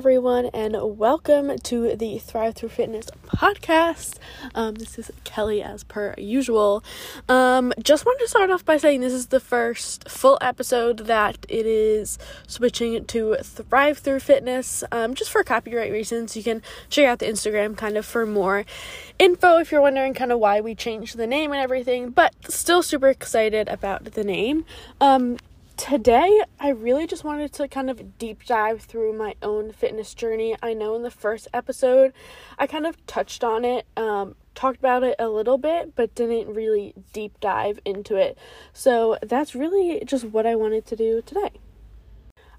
everyone, and welcome to the Thrive Through Fitness podcast. Um, this is Kelly, as per usual. Um, just wanted to start off by saying this is the first full episode that it is switching to Thrive Through Fitness, um, just for copyright reasons. You can check out the Instagram kind of for more info if you're wondering kind of why we changed the name and everything, but still super excited about the name. Um, today I really just wanted to kind of deep dive through my own fitness journey. I know in the first episode I kind of touched on it, um, talked about it a little bit, but didn't really deep dive into it. So that's really just what I wanted to do today.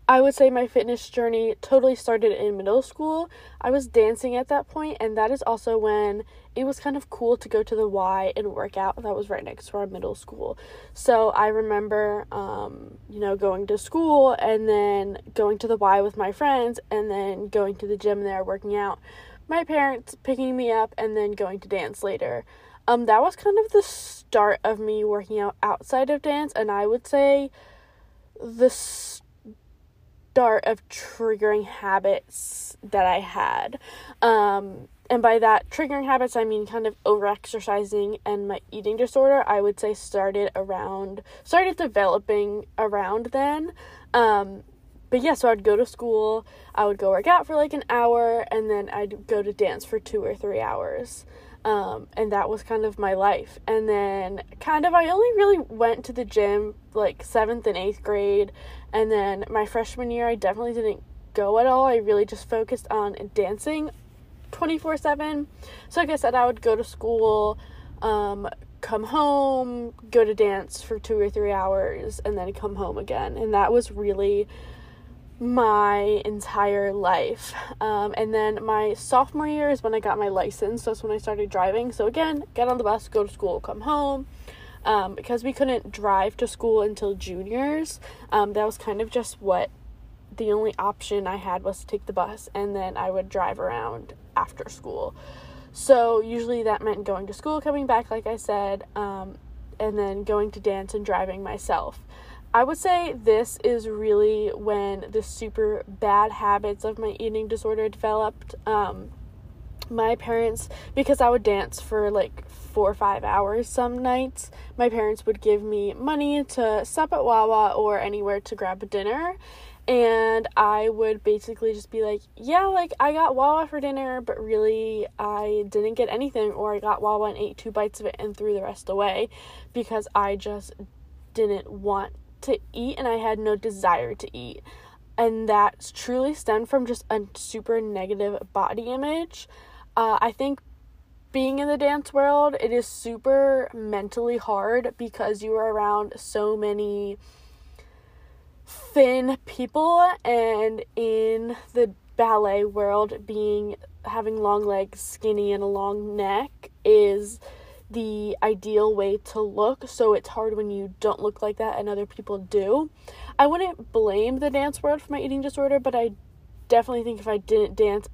I would say my fitness journey totally started in middle school. I was dancing at that point, and that is also when it was kind of cool to go to the Y and work out. That was right next to our middle school. So I remember, um, you know, going to school and then going to the Y with my friends, and then going to the gym there, working out. My parents picking me up, and then going to dance later. Um, that was kind of the start of me working out outside of dance, and I would say the start of triggering habits that I had. Um, and by that triggering habits, I mean kind of over exercising and my eating disorder. I would say started around, started developing around then. Um, but yeah, so I'd go to school, I would go work out for like an hour, and then I'd go to dance for two or three hours. Um, and that was kind of my life. And then, kind of, I only really went to the gym like seventh and eighth grade. And then, my freshman year, I definitely didn't go at all. I really just focused on dancing 24 7. So, like I said, I would go to school, um, come home, go to dance for two or three hours, and then come home again. And that was really my entire life. Um, and then my sophomore year is when I got my license. So That's when I started driving. So again, get on the bus, go to school, come home. Um, because we couldn't drive to school until juniors, um, that was kind of just what the only option I had was to take the bus and then I would drive around after school. So usually that meant going to school, coming back, like I said, um, and then going to dance and driving myself. I would say this is really when the super bad habits of my eating disorder developed. Um, my parents, because I would dance for like four or five hours some nights, my parents would give me money to stop at Wawa or anywhere to grab a dinner. And I would basically just be like, yeah, like I got Wawa for dinner, but really I didn't get anything, or I got Wawa and ate two bites of it and threw the rest away because I just didn't want to eat and I had no desire to eat. And that truly stemmed from just a super negative body image. Uh, I think being in the dance world, it is super mentally hard because you are around so many thin people and in the ballet world being having long legs skinny and a long neck is the ideal way to look, so it's hard when you don't look like that and other people do. I wouldn't blame the dance world for my eating disorder, but I definitely think if I didn't dance,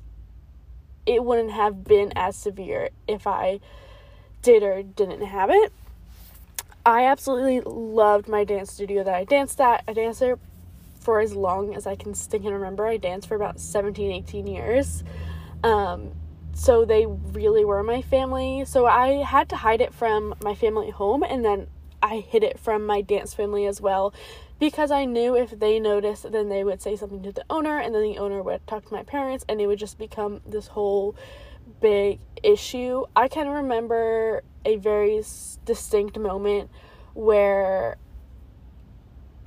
it wouldn't have been as severe if I did or didn't have it. I absolutely loved my dance studio that I danced at. I danced there for as long as I can stick and remember. I danced for about 17, 18 years. Um, so they really were my family. So I had to hide it from my family home and then I hid it from my dance family as well because I knew if they noticed, then they would say something to the owner, and then the owner would talk to my parents, and it would just become this whole big issue. I can remember a very distinct moment where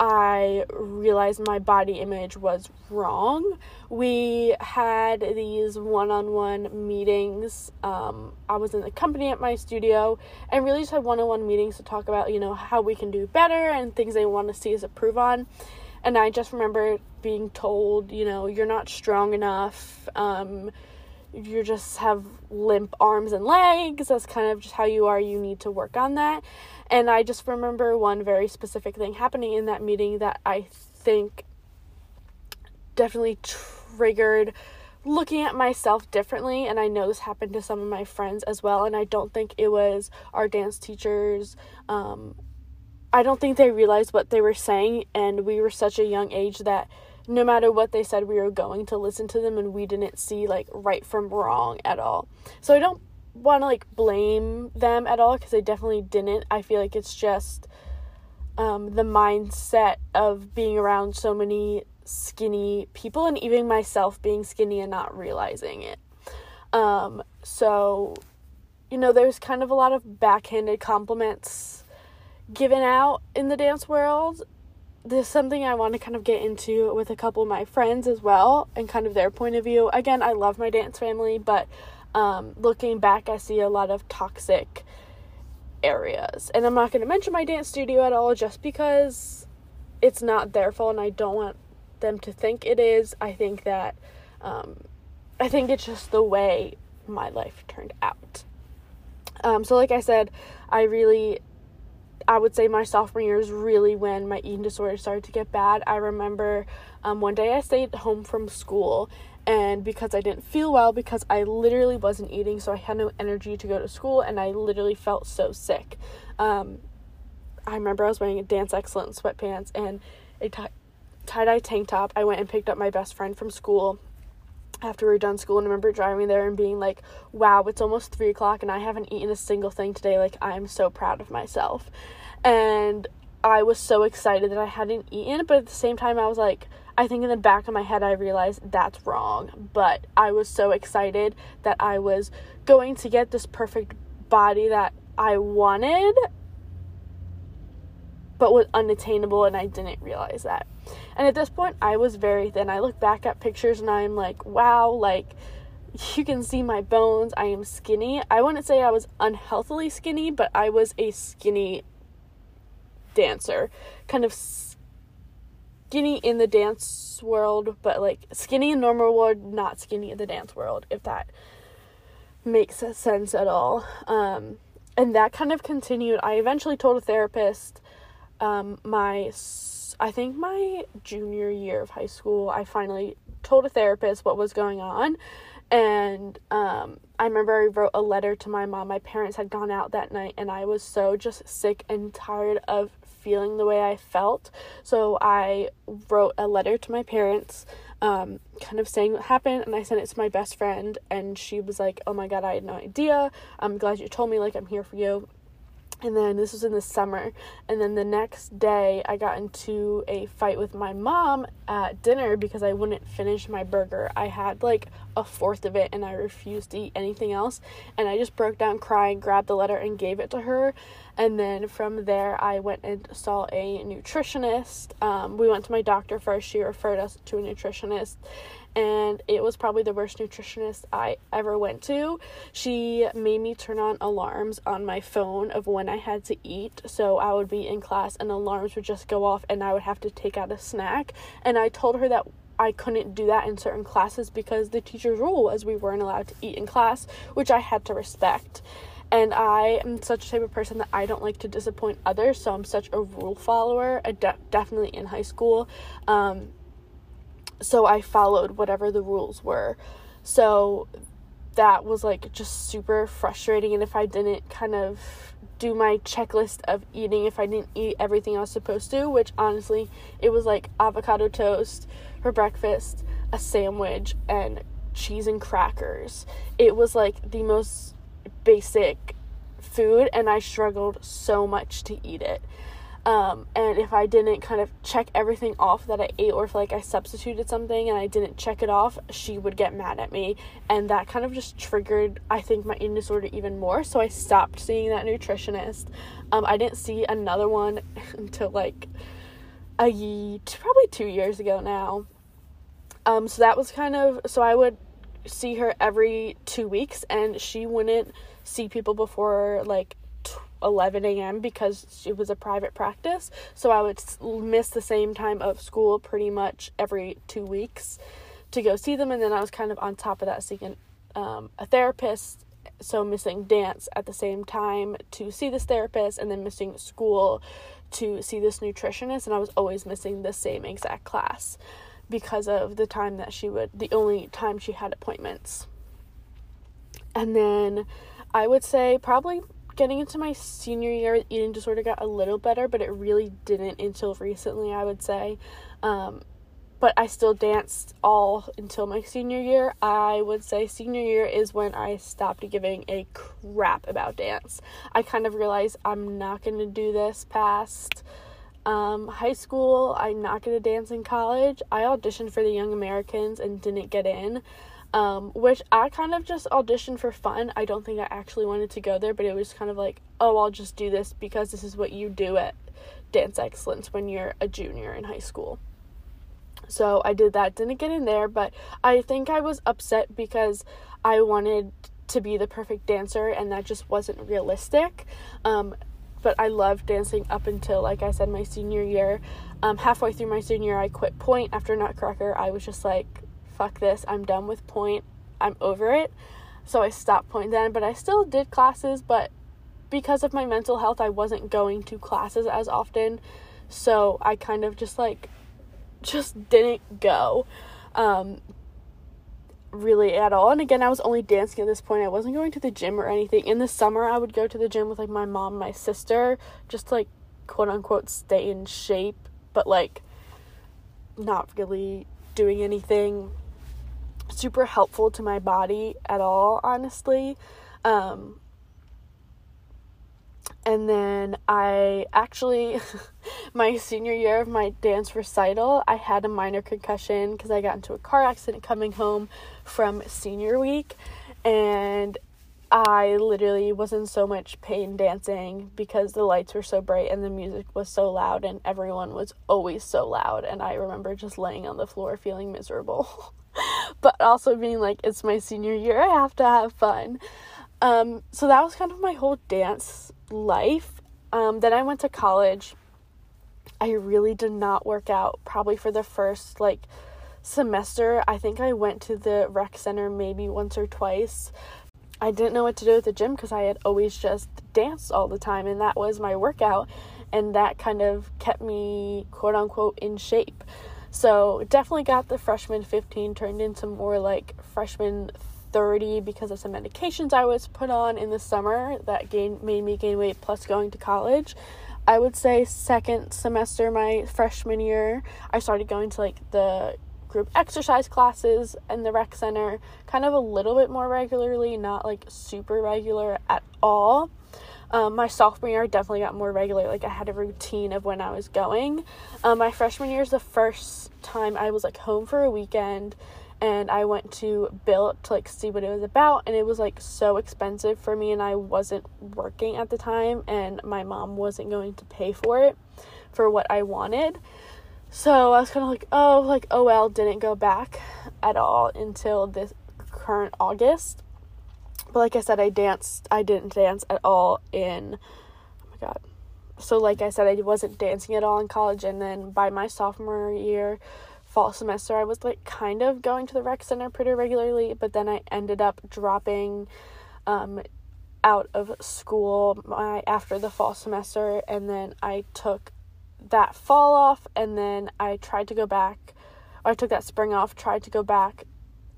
I realized my body image was wrong. We had these one on one meetings. Um, I was in the company at my studio and really just had one on one meetings to talk about, you know, how we can do better and things they want to see us improve on. And I just remember being told, you know, you're not strong enough. Um, you just have limp arms and legs. That's kind of just how you are. You need to work on that. And I just remember one very specific thing happening in that meeting that I think definitely triggered looking at myself differently and i know this happened to some of my friends as well and i don't think it was our dance teachers um, i don't think they realized what they were saying and we were such a young age that no matter what they said, we were going to listen to them and we didn't see like right from wrong at all. So I don't want to like blame them at all because they definitely didn't. I feel like it's just um, the mindset of being around so many skinny people and even myself being skinny and not realizing it. Um, so, you know, there's kind of a lot of backhanded compliments given out in the dance world. There's something I want to kind of get into with a couple of my friends as well and kind of their point of view. Again, I love my dance family, but um, looking back, I see a lot of toxic areas. And I'm not going to mention my dance studio at all just because it's not their fault and I don't want them to think it is. I think that, um, I think it's just the way my life turned out. Um, so, like I said, I really, I would say my sophomore year is really when my eating disorder started to get bad. I remember um, one day I stayed home from school and because I didn't feel well because I literally wasn't eating so I had no energy to go to school and I literally felt so sick. Um, I remember I was wearing a Dance Excellence sweatpants and a t- tie-dye tank top. I went and picked up my best friend from school after we were done school and I remember driving there and being like, wow, it's almost three o'clock and I haven't eaten a single thing today. Like, I am so proud of myself. And I was so excited that I hadn't eaten, but at the same time, I was like, I think in the back of my head, I realized that's wrong. But I was so excited that I was going to get this perfect body that I wanted, but was unattainable, and I didn't realize that. And at this point, I was very thin. I look back at pictures and I'm like, wow, like you can see my bones. I am skinny. I wouldn't say I was unhealthily skinny, but I was a skinny dancer. Kind of skinny in the dance world, but like skinny in normal world, not skinny in the dance world, if that makes sense at all. Um, and that kind of continued. I eventually told a therapist um, my, I think my junior year of high school, I finally told a therapist what was going on. And um, I remember I wrote a letter to my mom. My parents had gone out that night, and I was so just sick and tired of feeling the way I felt. So I wrote a letter to my parents, um, kind of saying what happened, and I sent it to my best friend, and she was like, Oh my god, I had no idea. I'm glad you told me, like, I'm here for you and then this was in the summer and then the next day i got into a fight with my mom at dinner because i wouldn't finish my burger. I had like a fourth of it and i refused to eat anything else and i just broke down crying grabbed the letter and gave it to her. And then from there i went and saw a nutritionist. Um, we went to my doctor first she referred us to a nutritionist and it was probably the worst nutritionist I ever went to. She made me turn on alarms on my phone of when I had to eat. So I would be in class and alarms would just go off and I would have to take out a snack. And I told her that I couldn't do that in certain classes because the teacher's rule was we weren't allowed to eat in class, which I had to respect. And I am such a type of person that I don't like to disappoint others, so I'm such a rule follower. De- definitely in high school. Um, so I followed whatever the rules were. So that was like just super frustrating. And if I didn't kind of do my checklist of eating, if I didn't eat everything I was supposed to, which honestly, it was like avocado toast for breakfast, a sandwich, and cheese and crackers. It was like the most basic food, and I struggled so much to eat it. Um, and if I didn't kind of check everything off that I ate, or if like I substituted something and I didn't check it off, she would get mad at me. And that kind of just triggered, I think, my eating disorder even more. So I stopped seeing that nutritionist. Um, I didn't see another one until like a year, probably two years ago now. Um, so that was kind of, so I would see her every two weeks, and she wouldn't see people before like 11 a.m. because it was a private practice. So I would miss the same time of school pretty much every two weeks to go see them. And then I was kind of on top of that seeing um, a therapist. So missing dance at the same time to see this therapist and then missing school to see this nutritionist. And I was always missing the same exact class because of the time that she would, the only time she had appointments. And then I would say probably getting into my senior year, with eating disorder got a little better, but it really didn't until recently, I would say. Um, but I still danced all until my senior year. I would say senior year is when I stopped giving a crap about dance. I kind of realized I'm not going to do this past um, high school. I'm not going to dance in college. I auditioned for the Young Americans and didn't get in. Um, which I kind of just auditioned for fun. I don't think I actually wanted to go there, but it was kind of like, oh, I'll just do this because this is what you do at Dance Excellence when you're a junior in high school. So I did that, didn't get in there, but I think I was upset because I wanted to be the perfect dancer and that just wasn't realistic. Um, but I loved dancing up until, like I said, my senior year. Um, halfway through my senior year, I quit pointe after Nutcracker. I was just like, fuck this, I'm done with pointe, I'm over it. So I stopped pointe then, but I still did classes, but because of my mental health, I wasn't going to classes as often. So I kind of just like just didn't go um, really at all. And again, I was only dancing at this point. I wasn't going to the gym or anything. In the summer, I would go to the gym with like my mom, my sister, just like quote unquote stay in shape, but like not really doing anything super helpful to my body at all, honestly. Um, and then I actually, my senior year of my dance recital, I had a minor concussion because I got into a car accident coming home from senior week. And I literally was in so much pain dancing because the lights were so bright and the music was so loud and everyone was always so loud. And I remember just laying on the floor feeling miserable. but also being like, it's my senior year, I have to have fun. Um, so that was kind of my whole dance life. Um, then I went to college. I really did not work out probably for the first like semester. I think I went to the rec center maybe once or twice. I didn't know what to do with the gym because I had always just danced all the time and that was my workout and that kind of kept me quote unquote in shape. So definitely got the freshman 15 turned into more like freshman 30 because of some medications I was put on in the summer that gain made me gain weight plus going to college. I would say second semester my freshman year, I started going to like the group exercise classes in the rec center kind of a little bit more regularly, not like super regular at all. Um, my sophomore year, I definitely got more regular. Like I had a routine of when I was going. Um, my freshman year is the first time I was like home for a weekend and I went to Built to like see what it was about and it was like so expensive for me and I wasn't working at the time and my mom wasn't going to pay for it for what I wanted. So I was kind of like, oh, like oh well, didn't go back at all until this current August. But like I said, I danced I didn't dance at all in oh my god. So like I said, I wasn't dancing at all in college and then by my sophomore year fall semester I was like kind of going to the rec center pretty regularly, but then I ended up dropping um, out of school my after the fall semester and then I took that fall off and then I tried to go back I took that spring off, tried to go back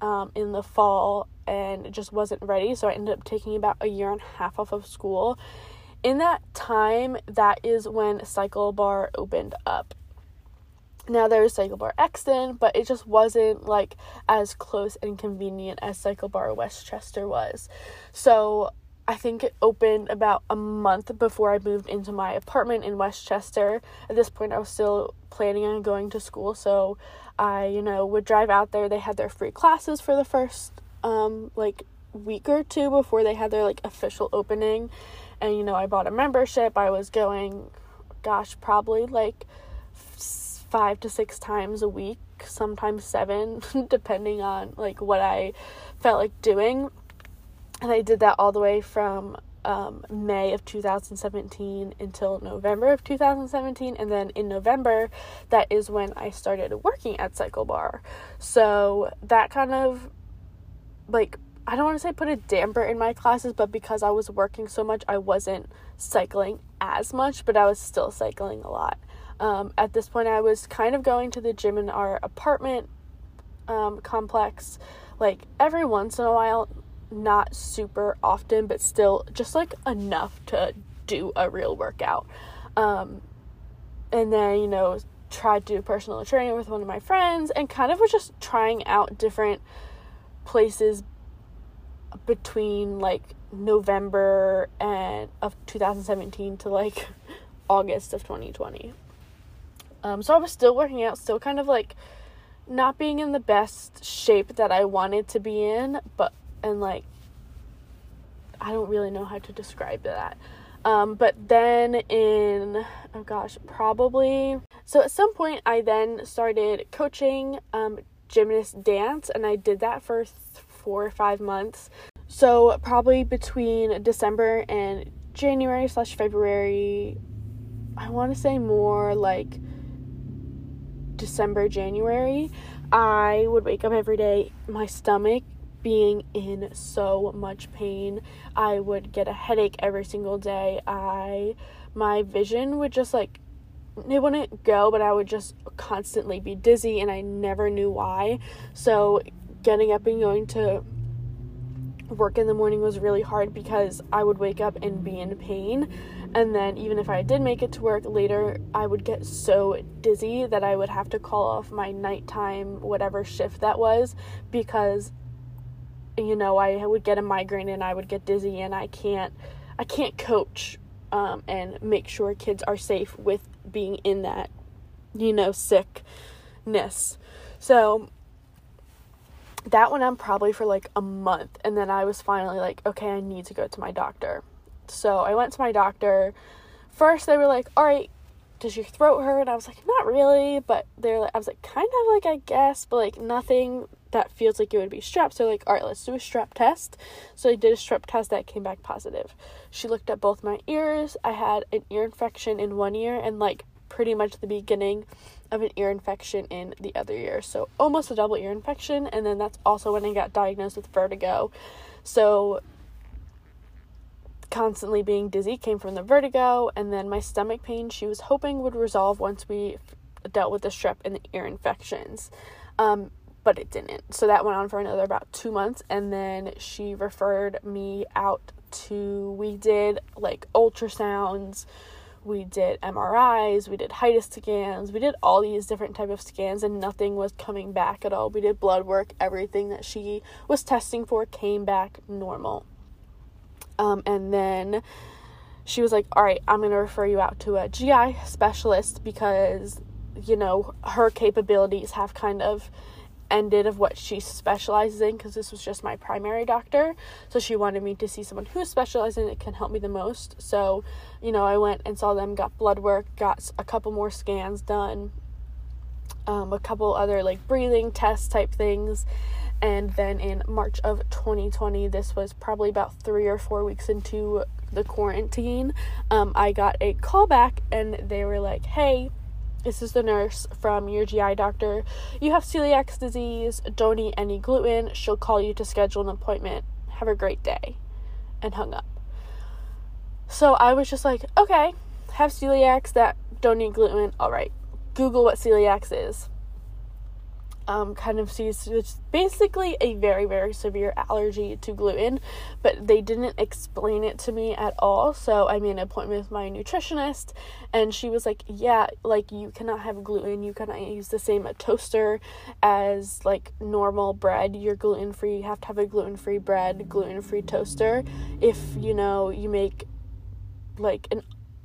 um, in the fall and it just wasn't ready. So I ended up taking about a year and a half off of school. In that time, that is when Cycle Bar opened up now there was Cycle Bar Exton, but it just wasn't like as close and convenient as Cycle Bar West Chester was. So I think it opened about a month before I moved into my apartment in West Chester. At this point, I was still planning on going to school, so I, you know, would drive out there. They had their free classes for the first um like week or two before they had their like official opening. And you know, I bought a membership. I was going gosh, probably like five to six times a week, sometimes seven, depending on like what I felt like doing. And I did that all the way from um, May of 2017 until November of 2017. And then in November, that is when I started working at Cycle Bar. So that kind of like, I don't want to say put a damper in my classes, but because I was working so much, I wasn't cycling as much, but I was still cycling a lot. Um, at this point, I was kind of going to the gym in our apartment um, complex like every once in a while, not super often, but still just like enough to do a real workout. Um, and then, you know, tried to do personal training with one of my friends and kind of was just trying out different places between like November and of 2017 to like August of 2020. Um, so I was still working out, still kind of like not being in the best shape that I wanted to be in, but and like I don't really know how to describe that. Um, but then in oh gosh, probably so at some point I then started coaching um, gymnast dance, and I did that for th- four or five months. So probably between December and January slash February, I want to say more like December, January, I would wake up every day, my stomach being in so much pain. I would get a headache every single day. I my vision would just like it wouldn't go, but I would just constantly be dizzy and I never knew why. So getting up and going to work in the morning was really hard because I would wake up and be in pain. And then, even if I did make it to work later, I would get so dizzy that I would have to call off my nighttime, whatever shift that was, because, you know, I would get a migraine and I would get dizzy, and I can't, I can't coach um, and make sure kids are safe with being in that, you know, sickness. So, that went on probably for like a month and then I was finally like, okay, I need to go to my doctor. So I went to my doctor. First they were like, all right, does your throat hurt? And I was like, not really, but they're like, I was like, kind of like I guess, but like nothing that feels like it would be strep. So like, all right, let's do a strep test. So I did a strep test that came back positive. She looked at both my ears. I had an ear infection in one ear and like pretty much the beginning of an ear infection in the other ear. So almost a double ear infection. And then that's also when I got diagnosed with vertigo. So constantly being dizzy came from the vertigo. And then my stomach pain, she was hoping would resolve once we dealt with the strep and the ear infections. Um, but it didn't. So that went on for another about two months. And then she referred me out to, we did like ultrasounds we did MRIs, we did HIDA scans, we did all these different type of scans and nothing was coming back at all. We did blood work, everything that she was testing for came back normal. Um, and then she was like, "All right, I'm going to refer you out to a GI specialist because you know, her capabilities have kind of ended of what she specializes in because this was just my primary doctor. So she wanted me to see someone who specializes in it can help me the most. So, you know, I went and saw them, got blood work, got a couple more scans done, um, a couple other like breathing test type things. And then in March of 2020, this was probably about three or four weeks into the quarantine, um, I got a call back and they were like, hey, this is the nurse from your GI doctor. You have celiac disease. Don't eat any gluten. She'll call you to schedule an appointment. Have a great day. And hung up. So I was just like, okay, have celiacs that don't eat gluten. All right. Google what celiacs is um, kind of sees it's basically a very very severe allergy to gluten but they didn't explain it to me at all. So i made an appointment with my nutritionist and she was like yeah like you cannot have gluten. You cannot use the same toaster as like normal bread. You're gluten free you have to have a gluten free bread gluten free toaster. If you know you make like an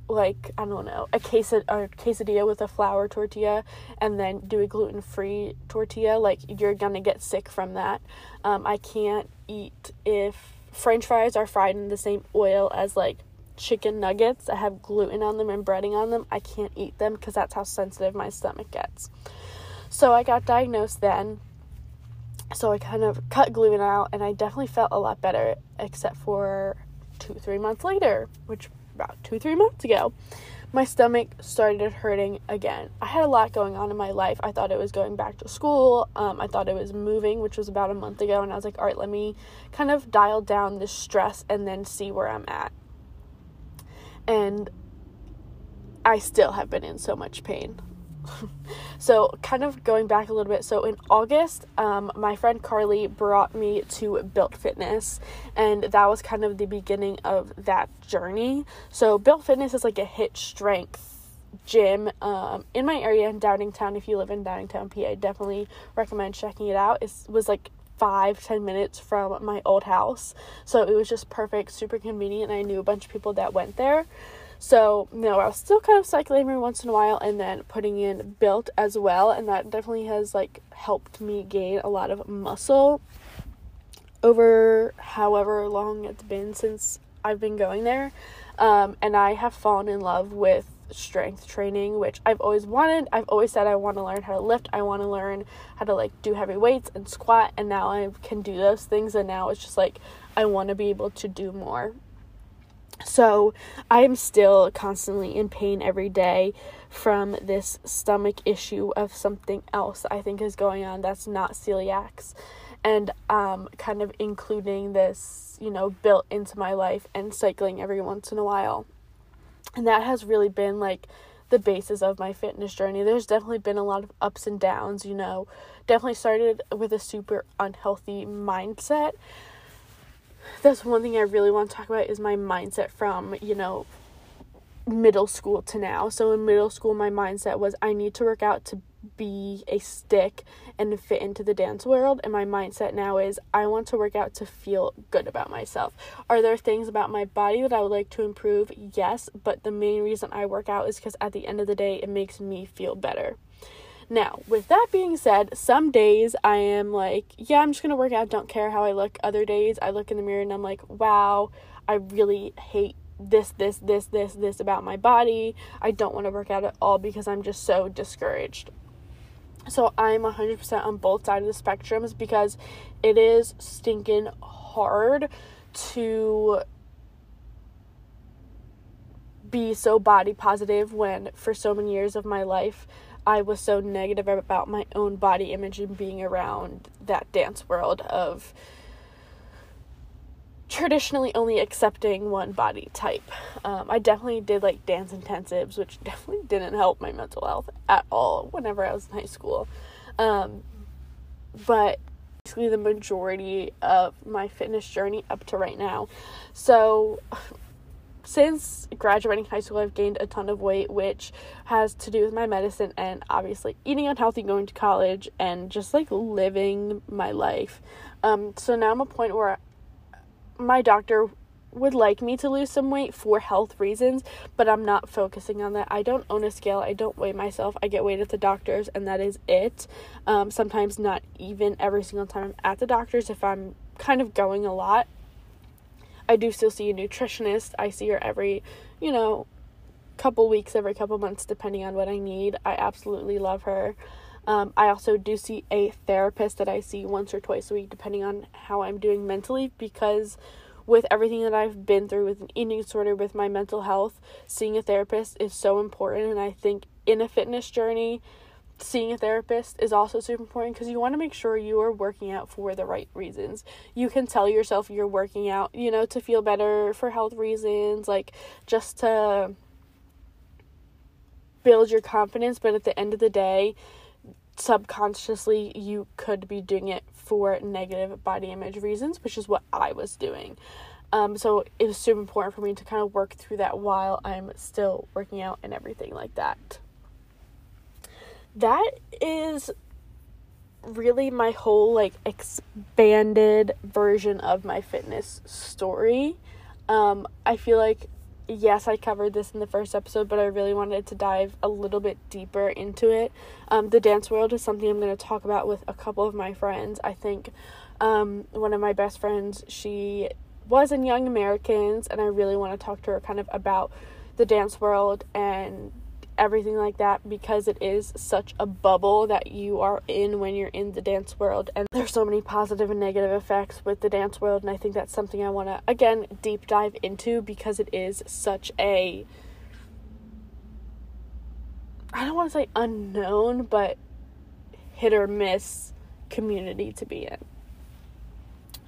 like I don't know a quesad a quesadilla with a flour tortilla and then do a gluten free tortilla, like you're gonna get sick from that. Um, I can't eat if French fries are fried in the same oil as like chicken nuggets that have gluten on them and breading on them. I can't eat them because that's how sensitive my stomach gets. So I got diagnosed then. So I kind of cut gluten out, and I definitely felt a lot better, except for two three months later, which about two, three months ago, my stomach started hurting again. I had a lot going on in my life. I thought it was going back to school. Um, I thought it was moving, which was about a month ago. And I was like, all right, let me kind of dial down this stress and then see where I'm at. And I still have been in so much pain. so, kind of going back a little bit. So, in August, um, my friend Carly brought me to Built Fitness, and that was kind of the beginning of that journey. So, Built Fitness is like a HIIT strength gym um, in my area in Downingtown. If you live in Downingtown, PA, definitely recommend checking it out. It was like five ten minutes from my old house, so it was just perfect, super convenient. I knew a bunch of people that went there. So, no, I was still kind of cycling every once in a while and then putting in built as well, and that definitely has like helped me gain a lot of muscle over however long it's been since I've been going there. Um, and I have fallen in love with strength training, which I've always wanted. I've always said I want to learn how to lift. I want to learn how to like do heavy weights and squat, and now I can do those things. And now it's just like I want to be able to do more. So I am still constantly in pain every day from this stomach issue of something else I think is going on that's not celiacs. And um, kind of including this, you know, built into my life and cycling every once in a while. And that has really been like the basis of my fitness journey. There's definitely been a lot of ups and downs, you know. Definitely started with a super unhealthy mindset that's one thing I really want to talk about is my mindset from, you know, middle school to now. So in middle school my mindset was I need to work out to be a stick and fit into the dance world and my mindset now is I want to work out to feel good about myself. Are there things about my body that I would like to improve? Yes, but the main reason I work out is cuz at the end of the day it makes me feel better. Now, with that being said, some days I am like, yeah, I'm just gonna work out, don't care how I look. Other days I look in the mirror and I'm like, wow, I really hate this, this, this, this, this about my body. I don't want to work out at all because I'm just so discouraged. So I'm 100% on both sides of the spectrums because it is stinking hard to be so body positive when for so many years of my life I was so negative about my own body image and being around that dance world of traditionally only accepting one body type. Um, I definitely did like dance intensives, which definitely didn't help my mental health at all whenever I was in high school. Um, but basically, the majority of my fitness journey up to right now. So, since graduating high school, I've gained a ton of weight, which has to do with my medicine and obviously eating unhealthy, going to college, and just like living my life. Um, so now I'm at a point where my doctor would like me to lose some weight for health reasons, but I'm not focusing on that. I don't own a scale. I don't weigh myself. I get weighed at the doctor's, and that is it. Um, sometimes not even every single time I'm at the doctor's if I'm kind of going a lot. I do still see a nutritionist. I see her every, you know, couple weeks, every couple months, depending on what I need. I absolutely love her. Um, I also do see a therapist that I see once or twice a week, depending on how I'm doing mentally, because with everything that I've been through with an eating disorder, with my mental health, seeing a therapist is so important. And I think in a fitness journey, seeing a therapist is also super important because you want to make sure you are working out for the right reasons. You can tell yourself you're working out, you know, to feel better for health reasons, like just to build your confidence, but at the end of the day, subconsciously you could be doing it for negative body image reasons, which is what I was doing. Um, so it was super important for me to kind of work through that while I'm still working out and everything like that that is really my whole like expanded version of my fitness story. Um, I feel like yes, I covered this in the first episode, but I really wanted to dive a little bit deeper into it. Um, the dance world is something I'm going to talk about with a couple of my friends. I think um, one of my best friends, she was in Young Americans, and I really want to talk to her kind of about the dance world and everything like that because it is such a bubble that you are in when you're in the dance world and there's so many positive and negative effects with the dance world and I think that's something I want to again deep dive into because it is such a I don't want to say unknown but hit or miss community to be in.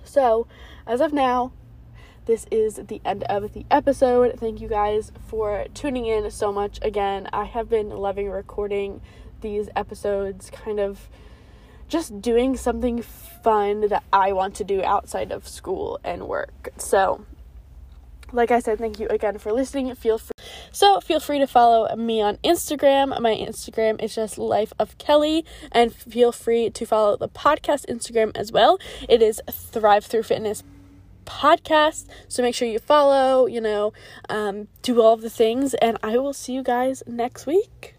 So, as of now, this is the end of the episode. Thank you guys for tuning in so much. Again, I have been loving recording these episodes, kind of just doing something fun that I want to do outside of school and work. So, like I said, thank you again for listening. Feel free So feel free to follow me on Instagram. My Instagram is just Life of Kelly, and feel free to follow the podcast Instagram as well. It is Thrive Through Fitness podcast. So make sure you follow, you know, um, do all the things, and I will see you guys next week.